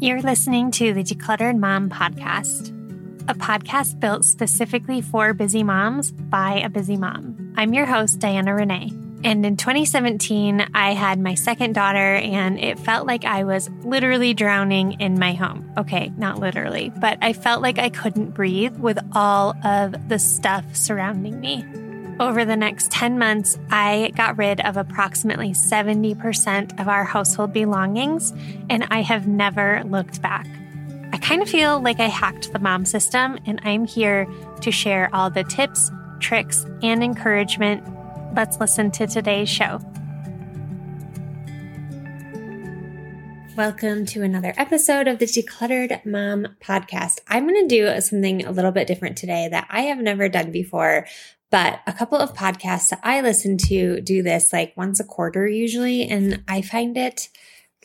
You're listening to the Decluttered Mom Podcast, a podcast built specifically for busy moms by a busy mom. I'm your host, Diana Rene. And in 2017, I had my second daughter, and it felt like I was literally drowning in my home. Okay, not literally, but I felt like I couldn't breathe with all of the stuff surrounding me. Over the next 10 months, I got rid of approximately 70% of our household belongings, and I have never looked back. I kind of feel like I hacked the mom system, and I'm here to share all the tips, tricks, and encouragement. Let's listen to today's show. Welcome to another episode of the Decluttered Mom podcast. I'm going to do something a little bit different today that I have never done before, but a couple of podcasts that I listen to do this like once a quarter usually. And I find it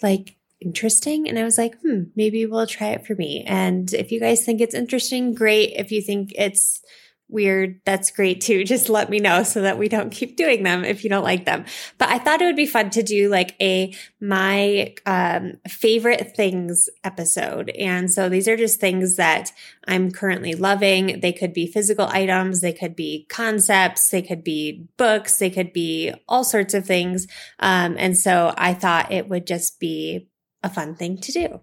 like interesting. And I was like, hmm, maybe we'll try it for me. And if you guys think it's interesting, great. If you think it's weird, that's great too. Just let me know so that we don't keep doing them if you don't like them. But I thought it would be fun to do like a my um, favorite things episode. And so these are just things that I'm currently loving. They could be physical items, they could be concepts, they could be books, they could be all sorts of things. Um, and so I thought it would just be a fun thing to do.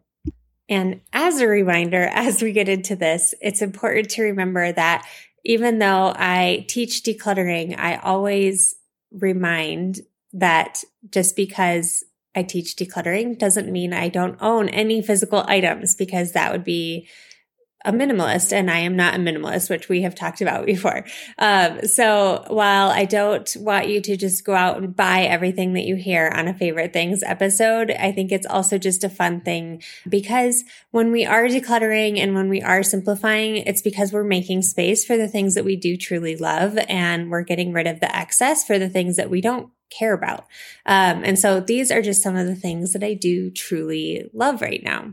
And as a reminder, as we get into this, it's important to remember that even though I teach decluttering, I always remind that just because I teach decluttering doesn't mean I don't own any physical items because that would be a minimalist and I am not a minimalist, which we have talked about before. Um, so while I don't want you to just go out and buy everything that you hear on a favorite things episode, I think it's also just a fun thing because when we are decluttering and when we are simplifying, it's because we're making space for the things that we do truly love and we're getting rid of the excess for the things that we don't care about. Um, and so these are just some of the things that I do truly love right now.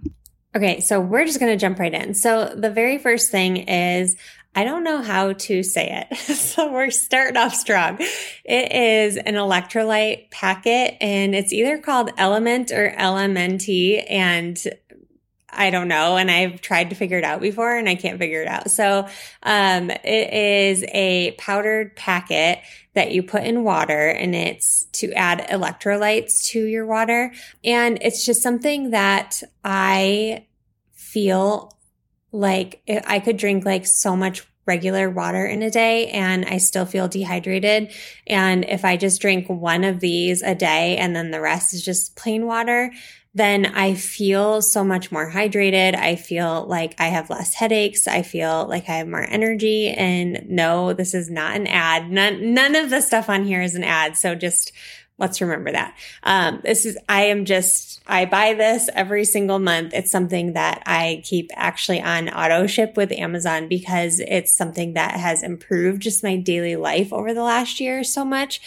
Okay, so we're just going to jump right in. So the very first thing is I don't know how to say it. so we're starting off strong. It is an electrolyte packet and it's either called Element or LMNT and I don't know. And I've tried to figure it out before and I can't figure it out. So, um, it is a powdered packet that you put in water and it's to add electrolytes to your water. And it's just something that I feel like I could drink like so much regular water in a day and I still feel dehydrated. And if I just drink one of these a day and then the rest is just plain water, then I feel so much more hydrated. I feel like I have less headaches. I feel like I have more energy. And no, this is not an ad. None, none of the stuff on here is an ad. So just let's remember that. Um, this is, I am just, I buy this every single month. It's something that I keep actually on auto ship with Amazon because it's something that has improved just my daily life over the last year so much.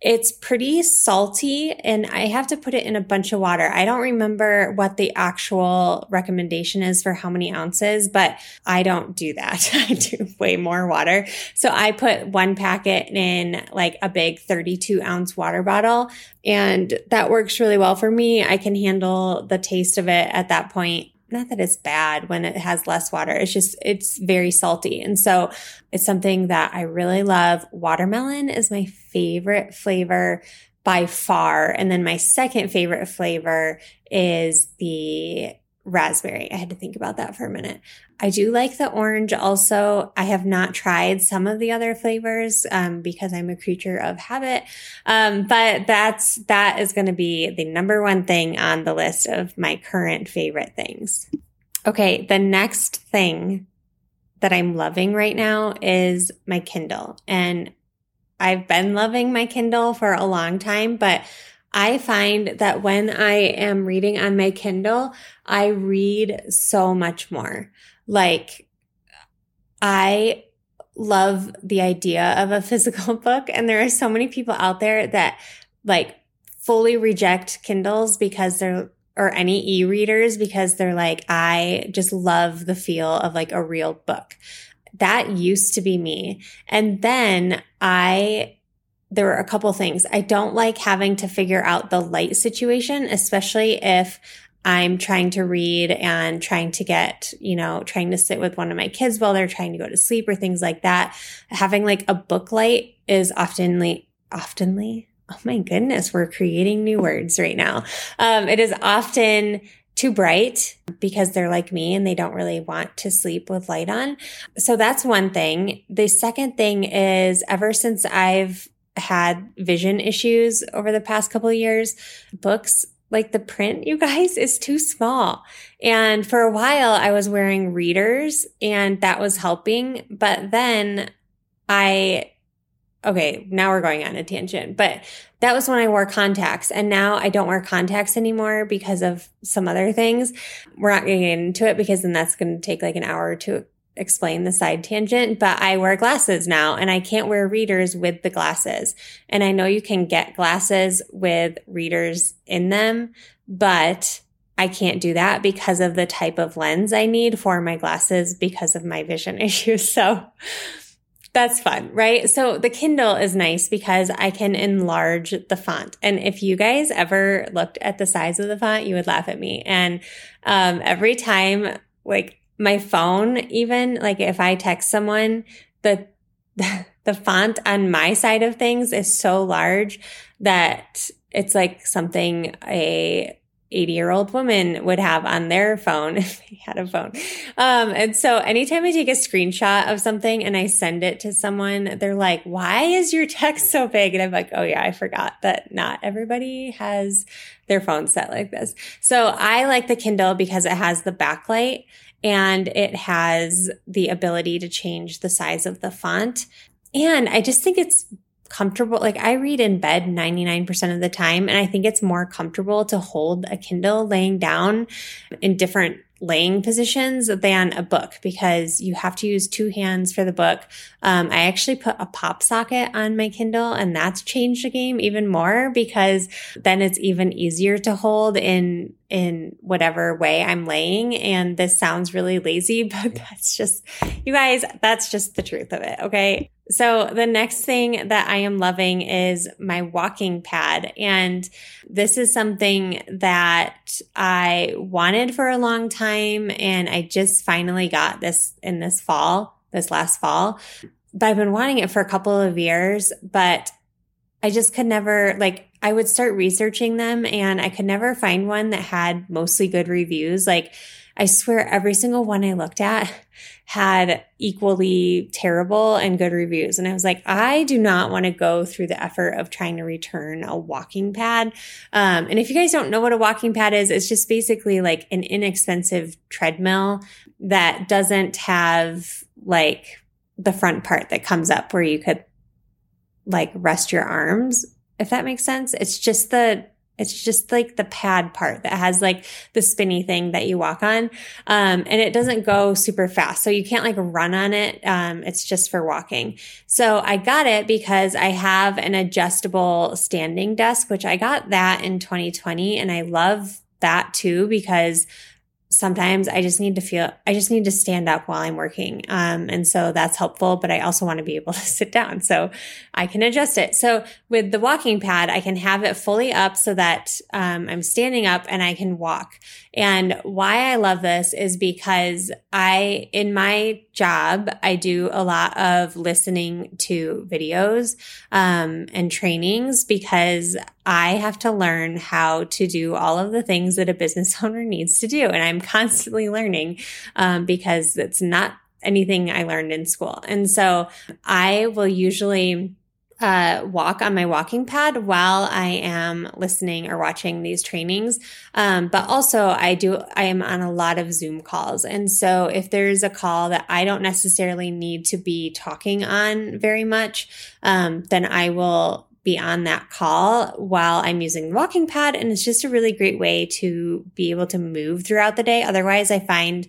It's pretty salty and I have to put it in a bunch of water. I don't remember what the actual recommendation is for how many ounces, but I don't do that. I do way more water. So I put one packet in like a big 32 ounce water bottle and that works really well for me. I can handle the taste of it at that point not that it's bad when it has less water. It's just, it's very salty. And so it's something that I really love. Watermelon is my favorite flavor by far. And then my second favorite flavor is the raspberry. I had to think about that for a minute. I do like the orange also. I have not tried some of the other flavors um, because I'm a creature of habit. Um, but that's that is going to be the number one thing on the list of my current favorite things. Okay, the next thing that I'm loving right now is my Kindle. And I've been loving my Kindle for a long time, but I find that when I am reading on my Kindle, I read so much more. Like, I love the idea of a physical book. And there are so many people out there that like fully reject Kindles because they're, or any e readers because they're like, I just love the feel of like a real book. That used to be me. And then I there were a couple things. I don't like having to figure out the light situation, especially if I'm trying to read and trying to get, you know, trying to sit with one of my kids while they're trying to go to sleep or things like that. Having like a book light is oftenly, oftenly, oh my goodness, we're creating new words right now. Um, it is often too bright because they're like me and they don't really want to sleep with light on. So that's one thing. The second thing is ever since I've had vision issues over the past couple of years, books like the print, you guys, is too small. And for a while I was wearing readers and that was helping. But then I okay, now we're going on a tangent, but that was when I wore contacts. And now I don't wear contacts anymore because of some other things. We're not going to get into it because then that's going to take like an hour to explain the side tangent, but I wear glasses now and I can't wear readers with the glasses. And I know you can get glasses with readers in them, but I can't do that because of the type of lens I need for my glasses because of my vision issues. So that's fun, right? So the Kindle is nice because I can enlarge the font. And if you guys ever looked at the size of the font, you would laugh at me. And um, every time, like my phone, even like if I text someone, the the font on my side of things is so large that it's like something a 80 year old woman would have on their phone if they had a phone. Um, and so anytime I take a screenshot of something and I send it to someone, they're like, why is your text so big? And I'm like, oh yeah, I forgot that not everybody has their phone set like this. So I like the Kindle because it has the backlight and it has the ability to change the size of the font. And I just think it's comfortable. Like I read in bed 99% of the time. And I think it's more comfortable to hold a Kindle laying down in different laying positions than a book because you have to use two hands for the book. Um, I actually put a pop socket on my Kindle and that's changed the game even more because then it's even easier to hold in in whatever way I'm laying. And this sounds really lazy, but that's just, you guys, that's just the truth of it. Okay. So the next thing that I am loving is my walking pad. And this is something that I wanted for a long time. And I just finally got this in this fall, this last fall. But I've been wanting it for a couple of years, but I just could never like I would start researching them and I could never find one that had mostly good reviews. Like I swear every single one I looked at had equally terrible and good reviews. And I was like, I do not want to go through the effort of trying to return a walking pad. Um, and if you guys don't know what a walking pad is, it's just basically like an inexpensive treadmill that doesn't have like the front part that comes up where you could like rest your arms, if that makes sense. It's just the it's just like the pad part that has like the spinny thing that you walk on. Um, and it doesn't go super fast. So you can't like run on it. Um, it's just for walking. So I got it because I have an adjustable standing desk, which I got that in 2020. And I love that too because sometimes I just need to feel, I just need to stand up while I'm working. Um, and so that's helpful, but I also want to be able to sit down so I can adjust it. So with the walking pad, I can have it fully up so that, um, I'm standing up and I can walk. And why I love this is because I, in my job, I do a lot of listening to videos, um, and trainings because I have to learn how to do all of the things that a business owner needs to do. And I'm constantly learning, um, because it's not anything I learned in school. And so I will usually uh, walk on my walking pad while I am listening or watching these trainings. Um, but also I do, I am on a lot of Zoom calls. And so if there's a call that I don't necessarily need to be talking on very much, um, then I will be on that call while I'm using the walking pad. And it's just a really great way to be able to move throughout the day. Otherwise, I find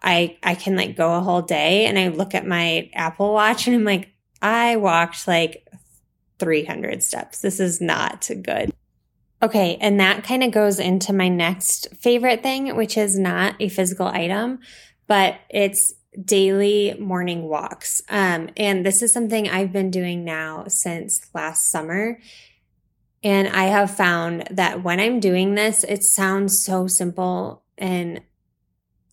I, I can like go a whole day and I look at my Apple watch and I'm like, I walked like 300 steps. This is not good. Okay. And that kind of goes into my next favorite thing, which is not a physical item, but it's daily morning walks. Um, and this is something I've been doing now since last summer. And I have found that when I'm doing this, it sounds so simple and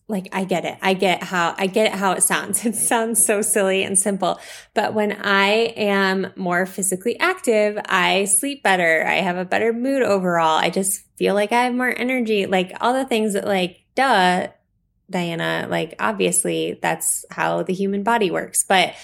like I get it. I get how I get how it sounds. It sounds so silly and simple. But when I am more physically active, I sleep better. I have a better mood overall. I just feel like I have more energy. Like all the things that like duh, Diana, like obviously that's how the human body works. But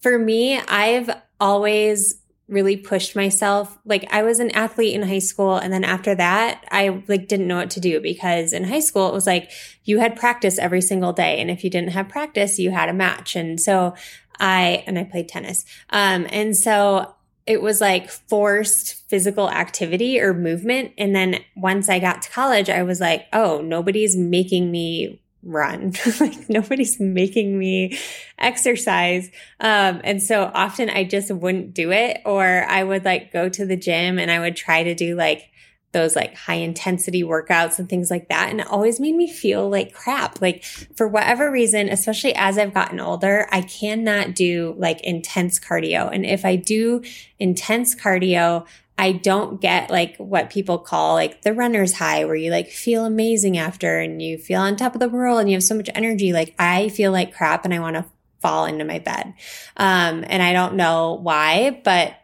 for me, I've always really pushed myself. Like I was an athlete in high school and then after that, I like didn't know what to do because in high school it was like you had practice every single day and if you didn't have practice, you had a match. And so I and I played tennis. Um and so it was like forced physical activity or movement and then once I got to college, I was like, "Oh, nobody's making me run. like nobody's making me exercise. Um, and so often I just wouldn't do it or I would like go to the gym and I would try to do like those like high intensity workouts and things like that. And it always made me feel like crap. Like for whatever reason, especially as I've gotten older, I cannot do like intense cardio. And if I do intense cardio, I don't get like what people call like the runner's high where you like feel amazing after and you feel on top of the world and you have so much energy. Like I feel like crap and I want to fall into my bed. Um, and I don't know why, but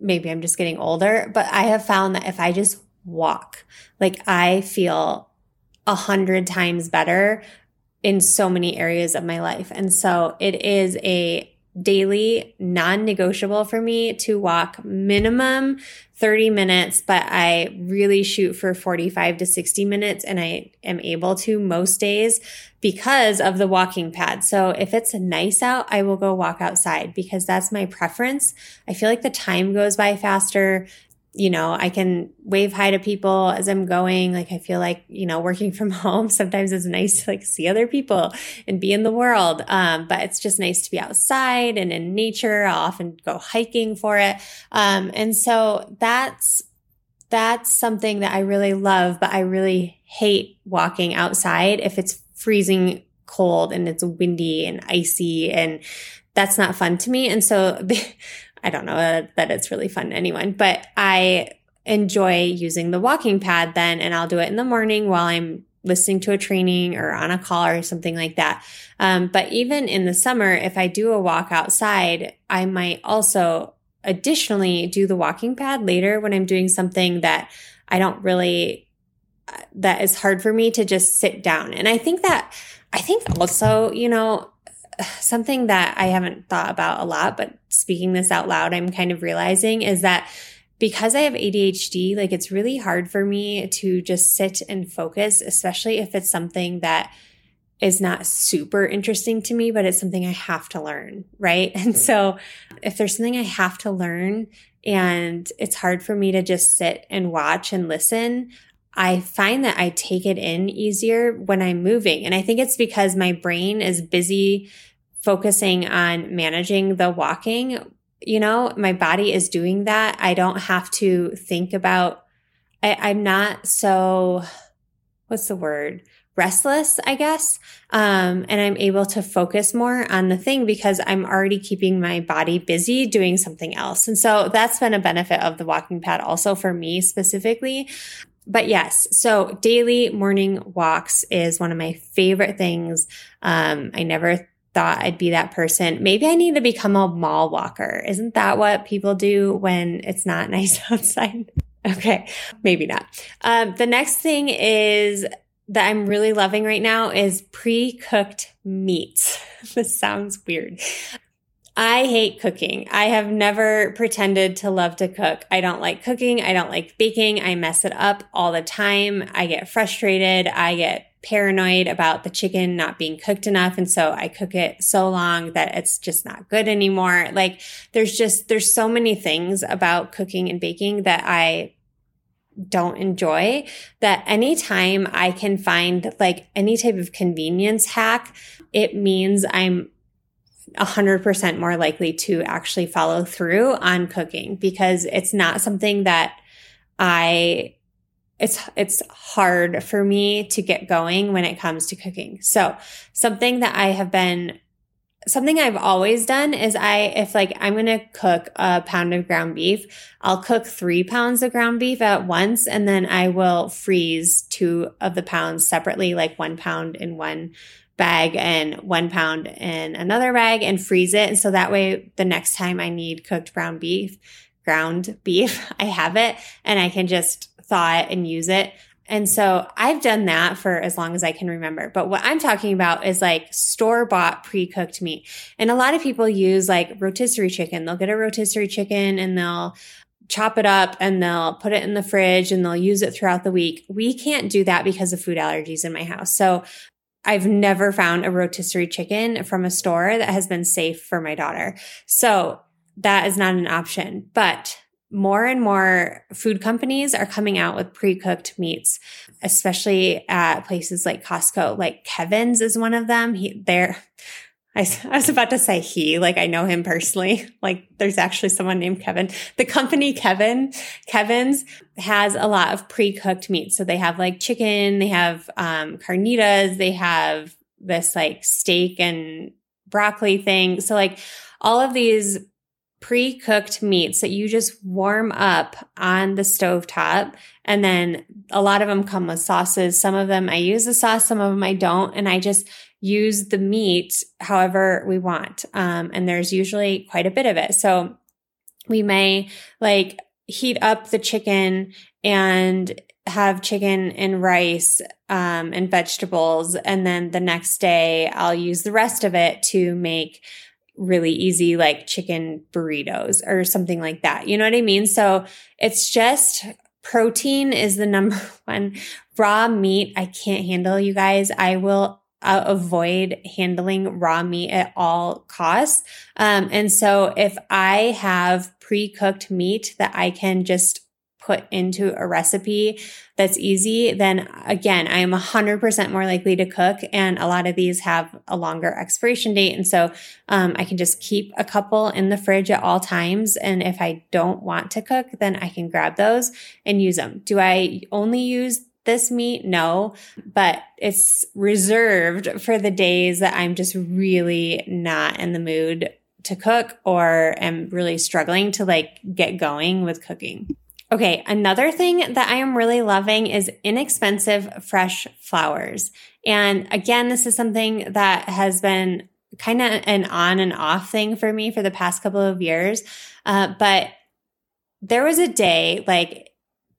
maybe I'm just getting older, but I have found that if I just walk, like I feel a hundred times better in so many areas of my life. And so it is a daily non-negotiable for me to walk minimum 30 minutes, but I really shoot for 45 to 60 minutes and I am able to most days because of the walking pad. So if it's nice out, I will go walk outside because that's my preference. I feel like the time goes by faster you know, I can wave hi to people as I'm going. Like I feel like, you know, working from home sometimes it's nice to like see other people and be in the world. Um, but it's just nice to be outside and in nature. I'll often go hiking for it. Um, and so that's that's something that I really love, but I really hate walking outside if it's freezing cold and it's windy and icy and that's not fun to me. And so the, I don't know that, that it's really fun to anyone, but I enjoy using the walking pad then, and I'll do it in the morning while I'm listening to a training or on a call or something like that. Um, but even in the summer, if I do a walk outside, I might also additionally do the walking pad later when I'm doing something that I don't really, uh, that is hard for me to just sit down. And I think that, I think also, you know, something that I haven't thought about a lot, but speaking this out loud, I'm kind of realizing is that because I have ADHD, like it's really hard for me to just sit and focus, especially if it's something that is not super interesting to me, but it's something I have to learn. Right. And so if there's something I have to learn and it's hard for me to just sit and watch and listen, I find that I take it in easier when I'm moving. And I think it's because my brain is busy focusing on managing the walking. You know, my body is doing that. I don't have to think about, I, am not so, what's the word? Restless, I guess. Um, and I'm able to focus more on the thing because I'm already keeping my body busy doing something else. And so that's been a benefit of the walking pad also for me specifically but yes, so daily morning walks is one of my favorite things. Um, I never thought I'd be that person. Maybe I need to become a mall walker. Isn't that what people do when it's not nice outside? okay, maybe not. Um, the next thing is that I'm really loving right now is pre-cooked meats. this sounds weird. I hate cooking. I have never pretended to love to cook. I don't like cooking. I don't like baking. I mess it up all the time. I get frustrated. I get paranoid about the chicken not being cooked enough. And so I cook it so long that it's just not good anymore. Like there's just, there's so many things about cooking and baking that I don't enjoy that anytime I can find like any type of convenience hack, it means I'm 100% more likely to actually follow through on cooking because it's not something that I it's it's hard for me to get going when it comes to cooking. So, something that I have been something I've always done is I, if like I'm going to cook a pound of ground beef, I'll cook three pounds of ground beef at once and then I will freeze two of the pounds separately, like one pound in one bag and one pound in another bag and freeze it. And so that way the next time I need cooked ground beef, ground beef, I have it and I can just thaw it and use it. And so I've done that for as long as I can remember. But what I'm talking about is like store bought pre cooked meat. And a lot of people use like rotisserie chicken. They'll get a rotisserie chicken and they'll chop it up and they'll put it in the fridge and they'll use it throughout the week. We can't do that because of food allergies in my house. So I've never found a rotisserie chicken from a store that has been safe for my daughter. So that is not an option. But more and more food companies are coming out with pre-cooked meats, especially at places like Costco. Like Kevin's is one of them. He, they're, I, I was about to say he, like I know him personally. Like there's actually someone named Kevin. The company Kevin, Kevin's has a lot of pre-cooked meat. So they have like chicken, they have um, carnitas, they have this like steak and broccoli thing. So like all of these pre-cooked meats that you just warm up on the stove top and then a lot of them come with sauces some of them i use the sauce some of them i don't and i just use the meat however we want um, and there's usually quite a bit of it so we may like heat up the chicken and have chicken and rice um, and vegetables and then the next day i'll use the rest of it to make really easy like chicken burritos or something like that. You know what I mean? So it's just protein is the number one. Raw meat, I can't handle, you guys. I will uh, avoid handling raw meat at all costs. Um, and so if I have pre cooked meat that I can just put into a recipe that's easy, then again, I am 100% more likely to cook. And a lot of these have a longer expiration date. And so um, I can just keep a couple in the fridge at all times. And if I don't want to cook, then I can grab those and use them. Do I only use this meat? No, but it's reserved for the days that I'm just really not in the mood to cook or am really struggling to like get going with cooking. Okay, another thing that I am really loving is inexpensive fresh flowers. And again, this is something that has been kind of an on and off thing for me for the past couple of years. Uh, but there was a day, like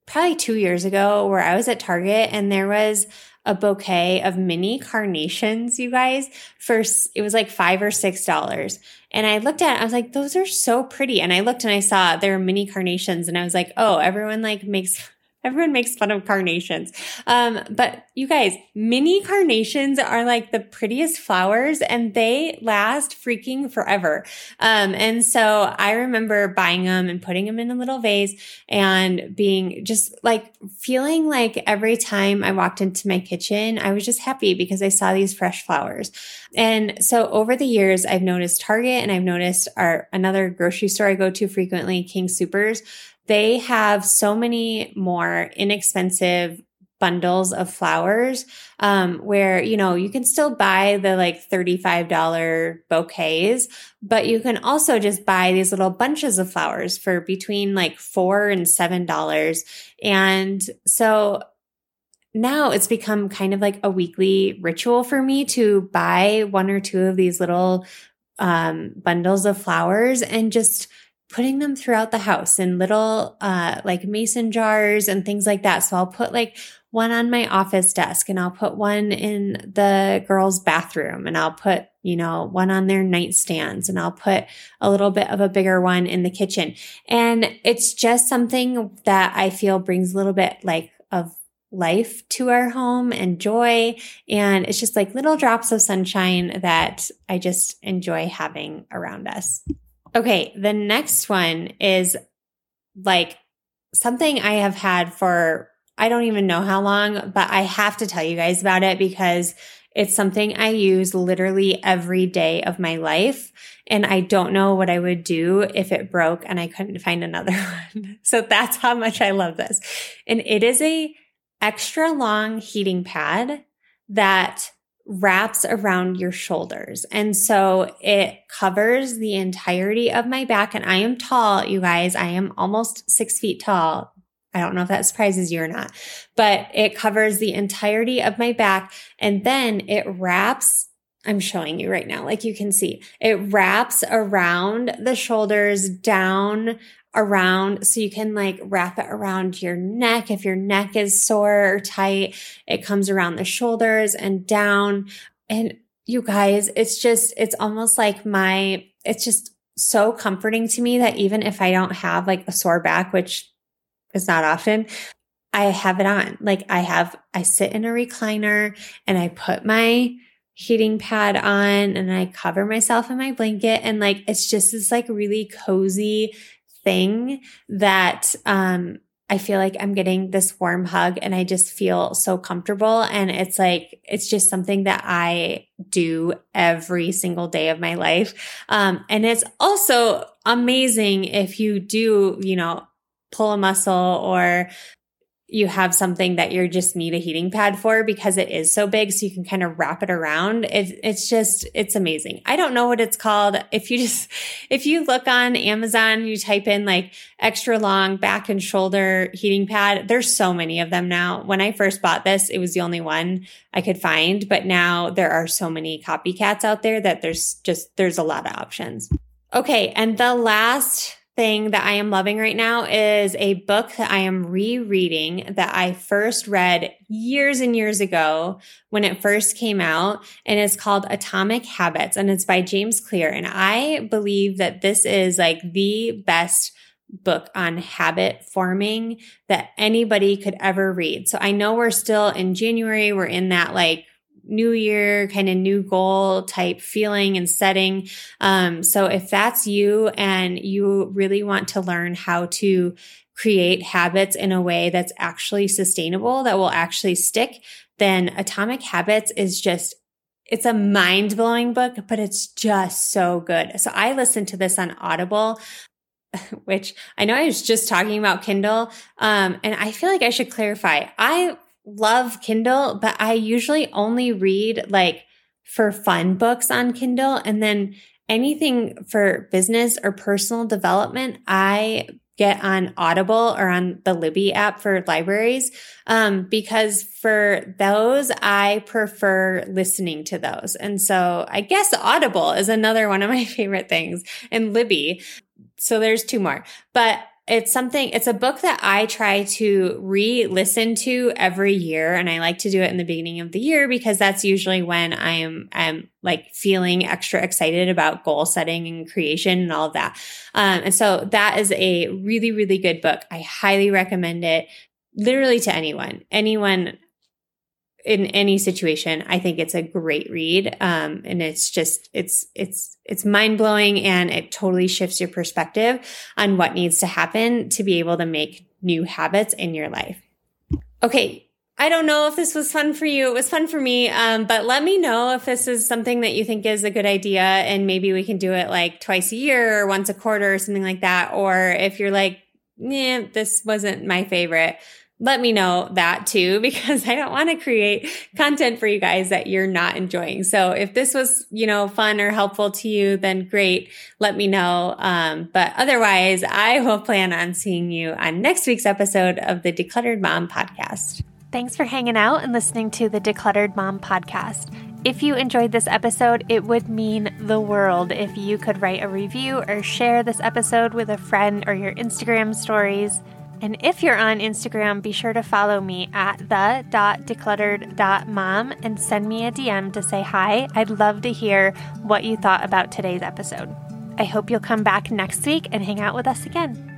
probably two years ago, where I was at Target and there was a bouquet of mini carnations, you guys, for it was like five or six dollars. And I looked at it, I was like, those are so pretty. And I looked and I saw there were mini carnations, and I was like, oh, everyone like makes Everyone makes fun of carnations. Um, but you guys, mini carnations are like the prettiest flowers and they last freaking forever. Um, and so I remember buying them and putting them in a little vase and being just like feeling like every time I walked into my kitchen, I was just happy because I saw these fresh flowers. And so over the years, I've noticed Target and I've noticed our another grocery store I go to frequently, King Supers they have so many more inexpensive bundles of flowers um, where you know you can still buy the like $35 bouquets but you can also just buy these little bunches of flowers for between like four and seven dollars. And so now it's become kind of like a weekly ritual for me to buy one or two of these little um, bundles of flowers and just putting them throughout the house in little uh, like mason jars and things like that. So I'll put like one on my office desk and I'll put one in the girls' bathroom and I'll put, you know, one on their nightstands and I'll put a little bit of a bigger one in the kitchen. And it's just something that I feel brings a little bit like of life to our home and joy. And it's just like little drops of sunshine that I just enjoy having around us. Okay, the next one is like something I have had for I don't even know how long, but I have to tell you guys about it because it's something I use literally every day of my life. And I don't know what I would do if it broke and I couldn't find another one. So that's how much I love this. And it is a extra long heating pad that wraps around your shoulders. And so it covers the entirety of my back. And I am tall, you guys. I am almost six feet tall. I don't know if that surprises you or not, but it covers the entirety of my back. And then it wraps I'm showing you right now, like you can see, it wraps around the shoulders down around so you can like wrap it around your neck. If your neck is sore or tight it comes around the shoulders and down. And you guys it's just it's almost like my it's just so comforting to me that even if i don't have like a sore back which is not often i have it on. Like i have i sit in a recliner and i put my heating pad on and I cover myself in my blanket. And like it's just this like really cozy thing that um I feel like I'm getting this warm hug and I just feel so comfortable. And it's like, it's just something that I do every single day of my life. Um, and it's also amazing if you do, you know, pull a muscle or you have something that you just need a heating pad for because it is so big. So you can kind of wrap it around. It, it's just, it's amazing. I don't know what it's called. If you just, if you look on Amazon, you type in like extra long back and shoulder heating pad, there's so many of them now. When I first bought this, it was the only one I could find, but now there are so many copycats out there that there's just, there's a lot of options. Okay. And the last thing that I am loving right now is a book that I am rereading that I first read years and years ago when it first came out. And it's called Atomic Habits and it's by James Clear. And I believe that this is like the best book on habit forming that anybody could ever read. So I know we're still in January. We're in that like new year kind of new goal type feeling and setting. Um, so if that's you and you really want to learn how to create habits in a way that's actually sustainable, that will actually stick, then Atomic Habits is just it's a mind blowing book, but it's just so good. So I listened to this on Audible which I know I was just talking about Kindle. Um, and I feel like I should clarify. I love Kindle, but I usually only read like for fun books on Kindle. And then anything for business or personal development, I get on Audible or on the Libby app for libraries. Um, because for those, I prefer listening to those. And so I guess Audible is another one of my favorite things and Libby. So there's two more, but it's something, it's a book that I try to re listen to every year. And I like to do it in the beginning of the year because that's usually when I am, I'm like feeling extra excited about goal setting and creation and all of that. Um, and so that is a really, really good book. I highly recommend it literally to anyone, anyone in any situation, I think it's a great read. Um, and it's just, it's, it's, it's mind blowing and it totally shifts your perspective on what needs to happen to be able to make new habits in your life. Okay. I don't know if this was fun for you. It was fun for me. Um, but let me know if this is something that you think is a good idea and maybe we can do it like twice a year or once a quarter or something like that. Or if you're like, yeah, this wasn't my favorite let me know that too, because I don't want to create content for you guys that you're not enjoying. So if this was, you know, fun or helpful to you, then great. Let me know. Um, but otherwise, I will plan on seeing you on next week's episode of the Decluttered Mom podcast. Thanks for hanging out and listening to the Decluttered Mom podcast. If you enjoyed this episode, it would mean the world if you could write a review or share this episode with a friend or your Instagram stories. And if you're on Instagram, be sure to follow me at the.decluttered.mom and send me a DM to say hi. I'd love to hear what you thought about today's episode. I hope you'll come back next week and hang out with us again.